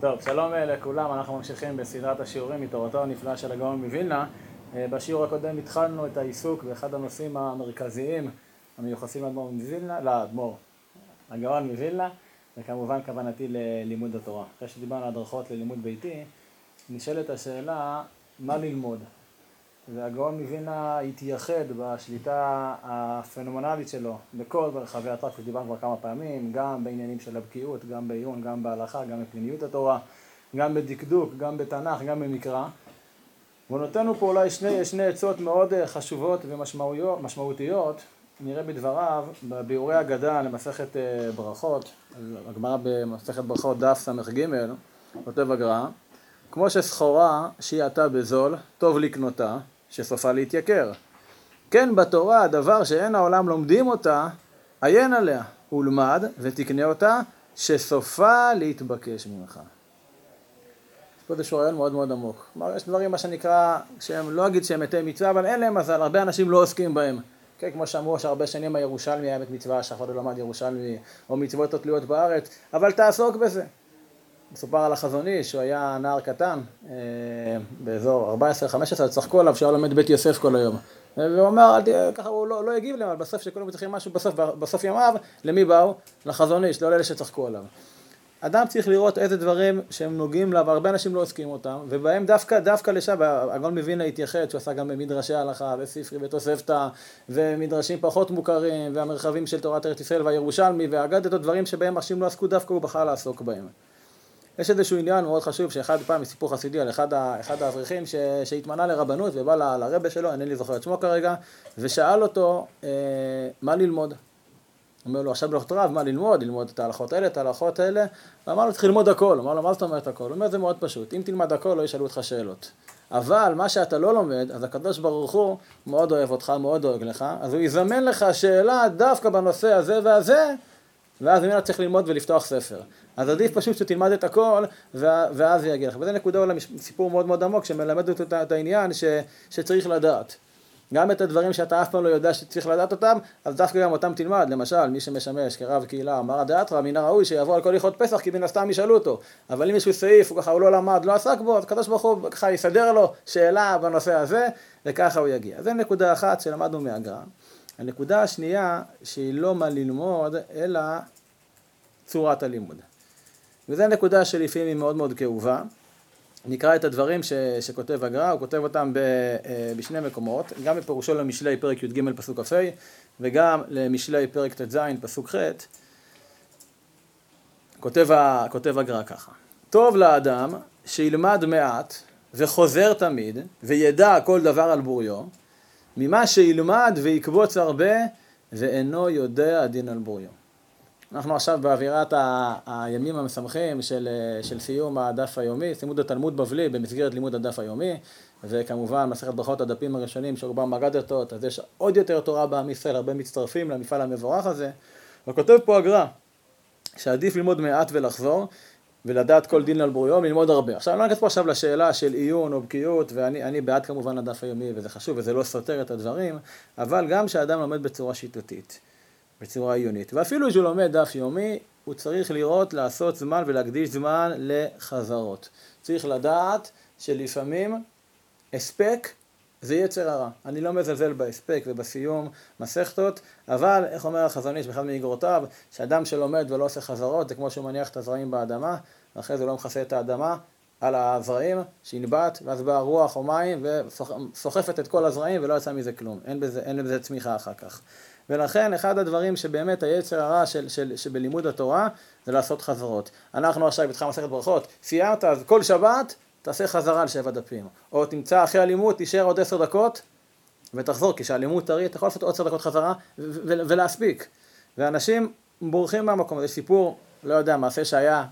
טוב, שלום לכולם, אנחנו ממשיכים בסדרת השיעורים מתורתו הנפלאה של הגאון מווילנה. בשיעור הקודם התחלנו את העיסוק באחד הנושאים המרכזיים המיוחסים לאדמו"ר מווילנה, לאדמו"ר, הגאון מווילנה, וכמובן כוונתי ללימוד התורה. אחרי שדיברנו על הדרכות ללימוד ביתי, נשאלת השאלה, מה ללמוד? והגאון מווילנה התייחד בשליטה הפנומנלית שלו בכל רחבי התורה, כפי שדיברנו כבר כמה פעמים, גם בעניינים של הבקיאות, גם בעיון, גם בהלכה, גם בפנימיות התורה, גם בדקדוק, גם בתנ"ך, גם במקרא. והוא נותן פה אולי שני, שני עצות מאוד חשובות ומשמעותיות, נראה בדבריו, בביאורי הגדה למסכת ברכות, הגמרא במסכת ברכות דף ס"ג, כותב הגר"א, כמו שסחורה שהיא עתה בזול, טוב לקנותה, שסופה להתייקר. כן בתורה, דבר שאין העולם לומדים אותה, עיין עליה, ולמד ותקנה אותה, שסופה להתבקש ממך. פה איזשהו רעיון מאוד מאוד עמוק. כלומר, יש דברים, מה שנקרא, שהם לא אגיד שהם מתי מצווה, אבל אין להם מזל, הרבה אנשים לא עוסקים בהם. כן, כמו שאמרו שהרבה שנים הירושלמי היה מת מצווה, שאף אחד לא למד ירושלמי, או מצוות התלויות בארץ, אבל תעסוק בזה. מסופר על החזון איש, שהוא היה נער קטן, באזור 14-15, צחקו עליו שהיה לומד בית יוסף כל היום. והוא אמר, ככה הוא לא, לא הגיב להם, אבל בסוף שכולם צריכים משהו בסוף, בסוף ימיו, למי באו? לחזון איש, לא לאלה שצחקו עליו. אדם צריך לראות איזה דברים שהם נוגעים לה, והרבה אנשים לא עוסקים אותם, ובהם דווקא, דווקא לשם, הגאון מווילנה התייחד, שהוא עשה גם במדרשי ההלכה, וספרי ותוספתא, ומדרשים פחות מוכרים, והמרחבים של תורת ארץ ישראל והירושלמי, והאגדתות, דברים שבהם אנשים לא עסקו דווקא, הוא בחר לעסוק בהם. יש איזשהו עניין מאוד חשוב, שאחד פעם מסיפור חסידי על אחד, אחד האברכים שהתמנה לרבנות ובא ל, לרבה שלו, אינני זוכר את שמו כרגע, ושאל אותו אה, מה ללמוד. אומר לו עכשיו בלכות רב, מה ללמוד? ללמוד את ההלכות האלה, את ההלכות האלה, ואמר לו צריך ללמוד הכל, אמר לו מה זאת אומרת הכל? הוא אומר זה מאוד פשוט, אם תלמד הכל לא ישאלו אותך שאלות. אבל מה שאתה לא לומד, אז הקדוש ברוך הוא מאוד אוהב אותך, מאוד דואג לך, אז הוא יזמן לך שאלה דווקא בנושא הזה והזה, ואז ממנה צריך ללמוד ולפתוח ספר. אז עדיף פשוט שתלמד את הכל, ואז זה יגיע לך. וזה נקודה אולי סיפור מאוד מאוד עמוק, שמלמד את העניין ש, שצריך לדעת. גם את הדברים שאתה אף פעם לא יודע שצריך לדעת אותם, אז דווקא גם אותם תלמד. למשל, מי שמשמש כרב קהילה, אמר דאתרא, מן הראוי שיבוא על כל הלכות פסח, כי מן הסתם ישאלו אותו. אבל אם יש סעיף, הוא ככה, הוא לא למד, לא עסק בו, אז הקדוש ברוך הוא ככה יסדר לו שאלה בנושא הזה, וככה הוא יגיע. זו נקודה אחת שלמדנו מהגר"א. הנקודה השנייה, שהיא לא מה ללמוד, אלא צורת הלימוד. וזו נקודה שלפעמים היא מאוד מאוד כאובה. נקרא את הדברים ש, שכותב הגר"א, הוא כותב אותם ב, בשני מקומות, גם בפירושו למשלי פרק י"ג פסוק כ"ה וגם למשלי פרק ט"ז פסוק ח', כותב, כותב הגר"א ככה: טוב לאדם שילמד מעט וחוזר תמיד וידע כל דבר על בוריו, ממה שילמד ויקבוץ הרבה ואינו יודע הדין על בוריו. אנחנו עכשיו באווירת ה, הימים המשמחים של, של סיום הדף היומי, לימוד התלמוד בבלי במסגרת לימוד הדף היומי, וכמובן מסכת ברכות הדפים הראשונים שרובם אגדתות, אז יש עוד יותר תורה בעם ישראל, הרבה מצטרפים למפעל המבורך הזה, וכותב פה הגר"א שעדיף ללמוד מעט ולחזור, ולדעת כל דין על בוריו, ללמוד הרבה. עכשיו אני לא נכנס פה עכשיו לשאלה של עיון או בקיאות, ואני בעד כמובן הדף היומי, וזה חשוב, וזה לא סותר את הדברים, אבל גם שהאדם לומד בצורה שיטתית. בצורה עיונית. ואפילו שהוא לומד דף יומי, הוא צריך לראות, לעשות זמן ולהקדיש זמן לחזרות. צריך לדעת שלפעמים הספק זה יצר הרע. אני לא מזלזל בהספק ובסיום מסכתות, אבל איך אומר החזון איש באחד מאגרותיו, שאדם שלומד ולא עושה חזרות זה כמו שהוא מניח את הזרעים באדמה, ואחרי זה לא מכסה את האדמה על הזרעים שינבט, ואז באה רוח או מים וסוחפת את כל הזרעים ולא יצא מזה כלום. אין בזה, אין בזה צמיחה אחר כך. ולכן אחד הדברים שבאמת היצר הרע של, של, שבלימוד התורה זה לעשות חזרות. אנחנו עכשיו איתך מסכת ברכות, סיימת אז כל שבת תעשה חזרה על שבע דפים. או תמצא אחרי הלימוד, תישאר עוד עשר דקות ותחזור, כשהלימוד טרי אתה יכול לעשות עוד עשר דקות חזרה ולהספיק. ואנשים בורחים מהמקום הזה, סיפור, לא יודע, מעשה שהיה,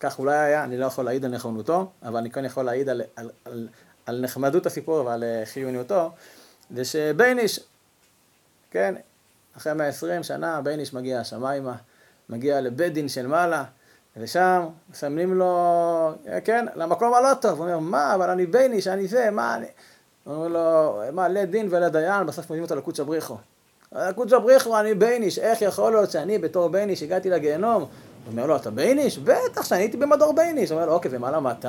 כך אולי היה, אני לא יכול להעיד על נכונותו, אבל אני כן יכול להעיד על, על, על, על נחמדות הסיפור ועל חיוניותו, זה שבייניש, כן, אחרי 120 שנה בייניש מגיע השמיימה, מגיע לבית דין של מעלה, ושם מסמנים לו, כן, למקום הלא טוב, הוא אומר, מה, אבל אני בייניש, אני זה, מה אני... הוא אומר לו, מה, לדין ולדיין, בסוף מביאים אותו לקודשא בריך הוא. קודשא בריך הוא, אני בייניש, איך יכול להיות שאני בתור בייניש הגעתי לגיהנום? הוא אומר לו, אתה בייניש? בטח שאני הייתי במדור בייניש. הוא אומר לו, אוקיי, ומה למדת?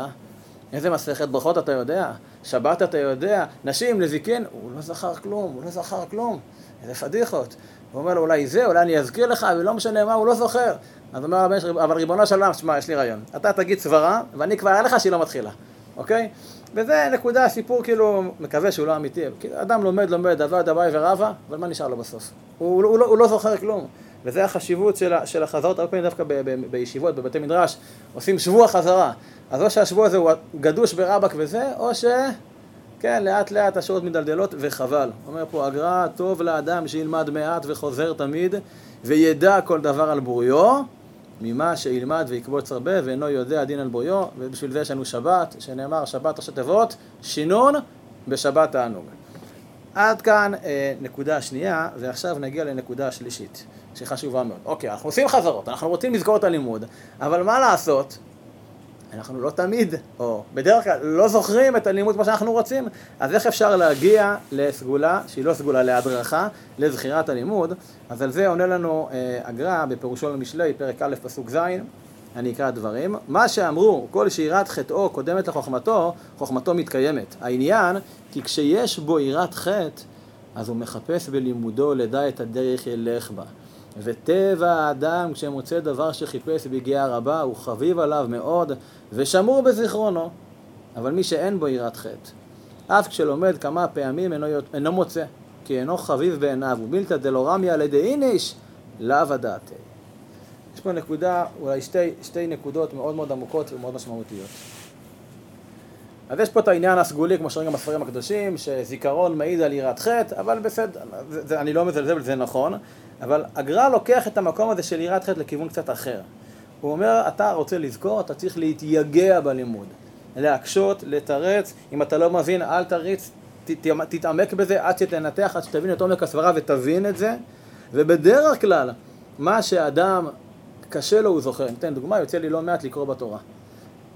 איזה מסכת ברכות אתה יודע? שבת אתה יודע? נשים, נזיקין? הוא לא זכר כלום, הוא לא זכר כלום. איזה פדיחות. הוא אומר לו, אולי זה, אולי אני אזכיר לך, ולא משנה מה, הוא לא זוכר. אז אומר הבן שלי, אבל ריבונו של עולם, שמע, יש לי רעיון. אתה תגיד סברה, ואני כבר אראה לך שהיא לא מתחילה, אוקיי? וזה נקודה, סיפור כאילו, מקווה שהוא לא אמיתי. אדם לומד, לומד, דבר דווי ורבה, אבל מה נשאר לו בסוף? הוא, הוא, הוא, הוא לא זוכר כלום. וזה החשיבות של, של החזרות, הרבה פעמים דווקא ב, ב, ב, בישיבות, בבתי מדרש, עושים שבוע חזרה. אז או שהשבוע הזה הוא גדוש ברבק וזה, או ש... כן, לאט לאט השעות מדלדלות, וחבל. אומר פה הגר"א, טוב לאדם שילמד מעט וחוזר תמיד, וידע כל דבר על בוריו, ממה שילמד ויקבוץ הרבה, ואינו יודע דין על בוריו, ובשביל זה יש לנו שבת, שנאמר שבת ראשי תיבות, שינון בשבת תענוג. עד כאן אה, נקודה שנייה, ועכשיו נגיע לנקודה שלישית, שחשובה מאוד. אוקיי, אנחנו עושים חזרות, אנחנו רוצים לזכור את הלימוד, אבל מה לעשות? אנחנו לא תמיד, או בדרך כלל, לא זוכרים את הלימוד כמו שאנחנו רוצים, אז איך אפשר להגיע לסגולה, שהיא לא סגולה, להדרכה, לזכירת הלימוד? אז על זה עונה לנו אה, הגר"א בפירושו למשלי, פרק א', פסוק ז', אני אקרא דברים. מה שאמרו, כל שירת חטאו קודמת לחוכמתו, חוכמתו מתקיימת. העניין, כי כשיש בו יראת חטא, אז הוא מחפש בלימודו לדע את הדרך ילך בה. וטבע האדם כשמוצא דבר שחיפש ביגיעה רבה הוא חביב עליו מאוד ושמור בזיכרונו. אבל מי שאין בו יראת חטא אף כשלומד כמה פעמים אינו, אינו מוצא כי אינו חביב בעיניו ומילתא דלא רמיה על איניש לאו הדעתי. יש פה נקודה, אולי שתי, שתי נקודות מאוד מאוד עמוקות ומאוד משמעותיות. אז יש פה את העניין הסגולי, כמו שאומרים גם בספרים הקדושים, שזיכרון מעיד על יראת חטא, אבל בסדר, זה, זה, אני לא מזלזל, זה נכון, אבל הגר"א לוקח את המקום הזה של יראת חטא לכיוון קצת אחר. הוא אומר, אתה רוצה לזכור, אתה צריך להתייגע בלימוד. להקשות, לתרץ, אם אתה לא מבין, אל תריץ, תתעמק בזה עד שתנתח, עד שתבין את עומק הסברה ותבין את זה. ובדרך כלל, מה שאדם קשה לו הוא זוכר. אני אתן דוגמה, יוצא לי לא מעט לקרוא בתורה.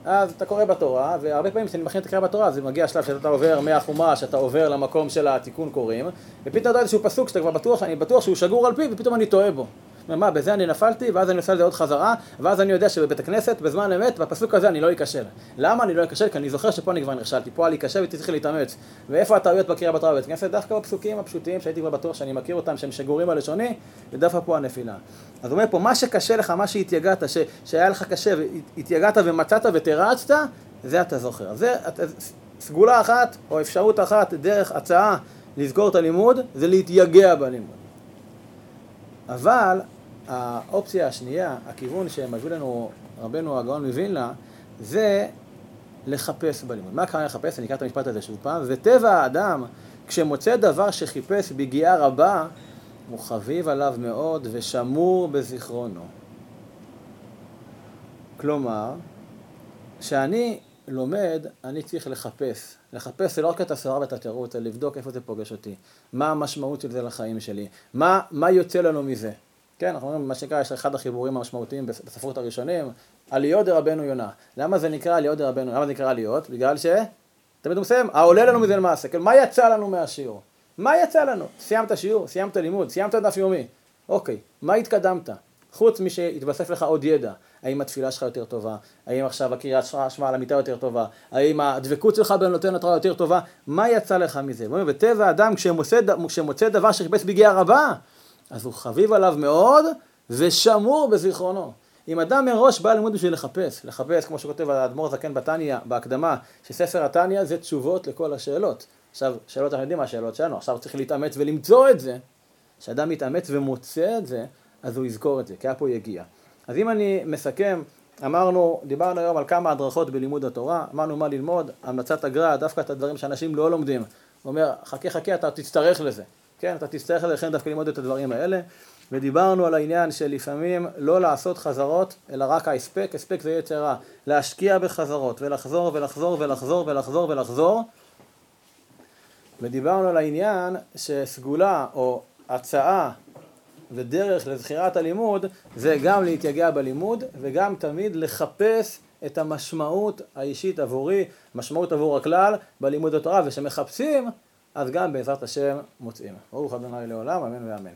אז אתה קורא בתורה, והרבה פעמים כשאני מכין את הקריאה בתורה, זה מגיע שלב שאתה עובר מהחומש, אתה עובר למקום של התיקון קוראים, ופתאום אתה יודע איזשהו פסוק שאתה כבר בטוח, אני בטוח שהוא שגור על פיו, ופתאום אני טועה בו. מה, בזה אני נפלתי, ואז אני עושה לזה עוד חזרה, ואז אני יודע שבבית הכנסת, בזמן אמת, בפסוק הזה אני לא אכשל. למה אני לא אכשל? כי אני זוכר שפה אני כבר נכשלתי, פה אני אכשל והייתי צריך להתאמץ. ואיפה הטעויות בקריאה בתורה בבית הכנסת? דווקא בפסוקים הפשוטים שהייתי כבר בטוח שאני מכיר אותם, שהם שגורים על לשוני, ודווקא פה הנפילה. אז הוא אומר פה, מה שקשה לך, מה שהתייגעת, ש... שהיה לך קשה, והתייגעת ומצאת ותרצת, זה אתה זוכר. זה סגולה אחת, או אפשרות אחת, דרך הצעה לזכור את הלימוד, זה להתייגע בלימוד. אבל האופציה השנייה, הכיוון שמביא לנו רבנו הגאון מווילנה, זה לחפש בלימוד. מה קרה לחפש? אני אקרא את המשפט הזה שוב פעם. וטבע האדם, כשמוצא דבר שחיפש בגיעה רבה, הוא חביב עליו מאוד ושמור בזיכרונו. כלומר, כשאני לומד, אני צריך לחפש. לחפש זה לא רק את הסברה ואת התירוץ, אלא לבדוק איפה זה פוגש אותי. מה המשמעות של זה לחיים שלי. מה, מה יוצא לנו מזה. כן, אנחנו אומרים, מה שנקרא, יש אחד החיבורים המשמעותיים בספרות הראשונים, עליות דרבנו יונה. למה זה נקרא עליות דרבנו? למה זה נקרא עליות? בגלל ש... תמיד הוא מסיים, העולה לנו מזה למעשה. כן, מה יצא לנו מהשיעור? מה יצא לנו? סיימת שיעור, סיימת לימוד, סיימת דף יומי. אוקיי, מה התקדמת? חוץ משהתווסף לך עוד ידע, האם התפילה שלך יותר טובה, האם עכשיו הקריאת שמע על המיטה יותר טובה, האם הדבקות שלך בנותן התורה יותר טובה, מה יצא לך מזה? וטבע האדם כשמוצא דבר שחיפש בגיעה רבה, אז הוא חביב עליו מאוד ושמור בזיכרונו. אם אדם מראש בא ללמוד בשביל לחפש, לחפש כמו שכותב האדמו"ר זקן בתניא, בהקדמה, שספר התניא זה תשובות לכל השאלות. עכשיו, שאלות, אנחנו יודעים מה השאלות שלנו, עכשיו צריך להתאמץ ולמצוא את זה. כשאדם מתאמץ ומוצא את זה, אז הוא יזכור את זה, כי היה פה יגיע. אז אם אני מסכם, אמרנו, דיברנו היום על כמה הדרכות בלימוד התורה, אמרנו מה ללמוד, המלצת הגר"א, דווקא את הדברים שאנשים לא לומדים. הוא אומר, חכה חכה, אתה תצטרך לזה. כן, אתה תצטרך לכן דווקא ללמוד את הדברים האלה. ודיברנו על העניין שלפעמים לא לעשות חזרות, אלא רק ההספק, הספק זה יצר רע. להשקיע בחזרות, ולחזור ולחזור ולחזור ולחזור ולחזור. ודיברנו על העניין שסגולה או הצעה ודרך לזכירת הלימוד זה גם להתייגע בלימוד וגם תמיד לחפש את המשמעות האישית עבורי, משמעות עבור הכלל בלימוד התורה, ושמחפשים אז גם בעזרת השם מוצאים. ברוך ה' לעולם, אמן ואמן.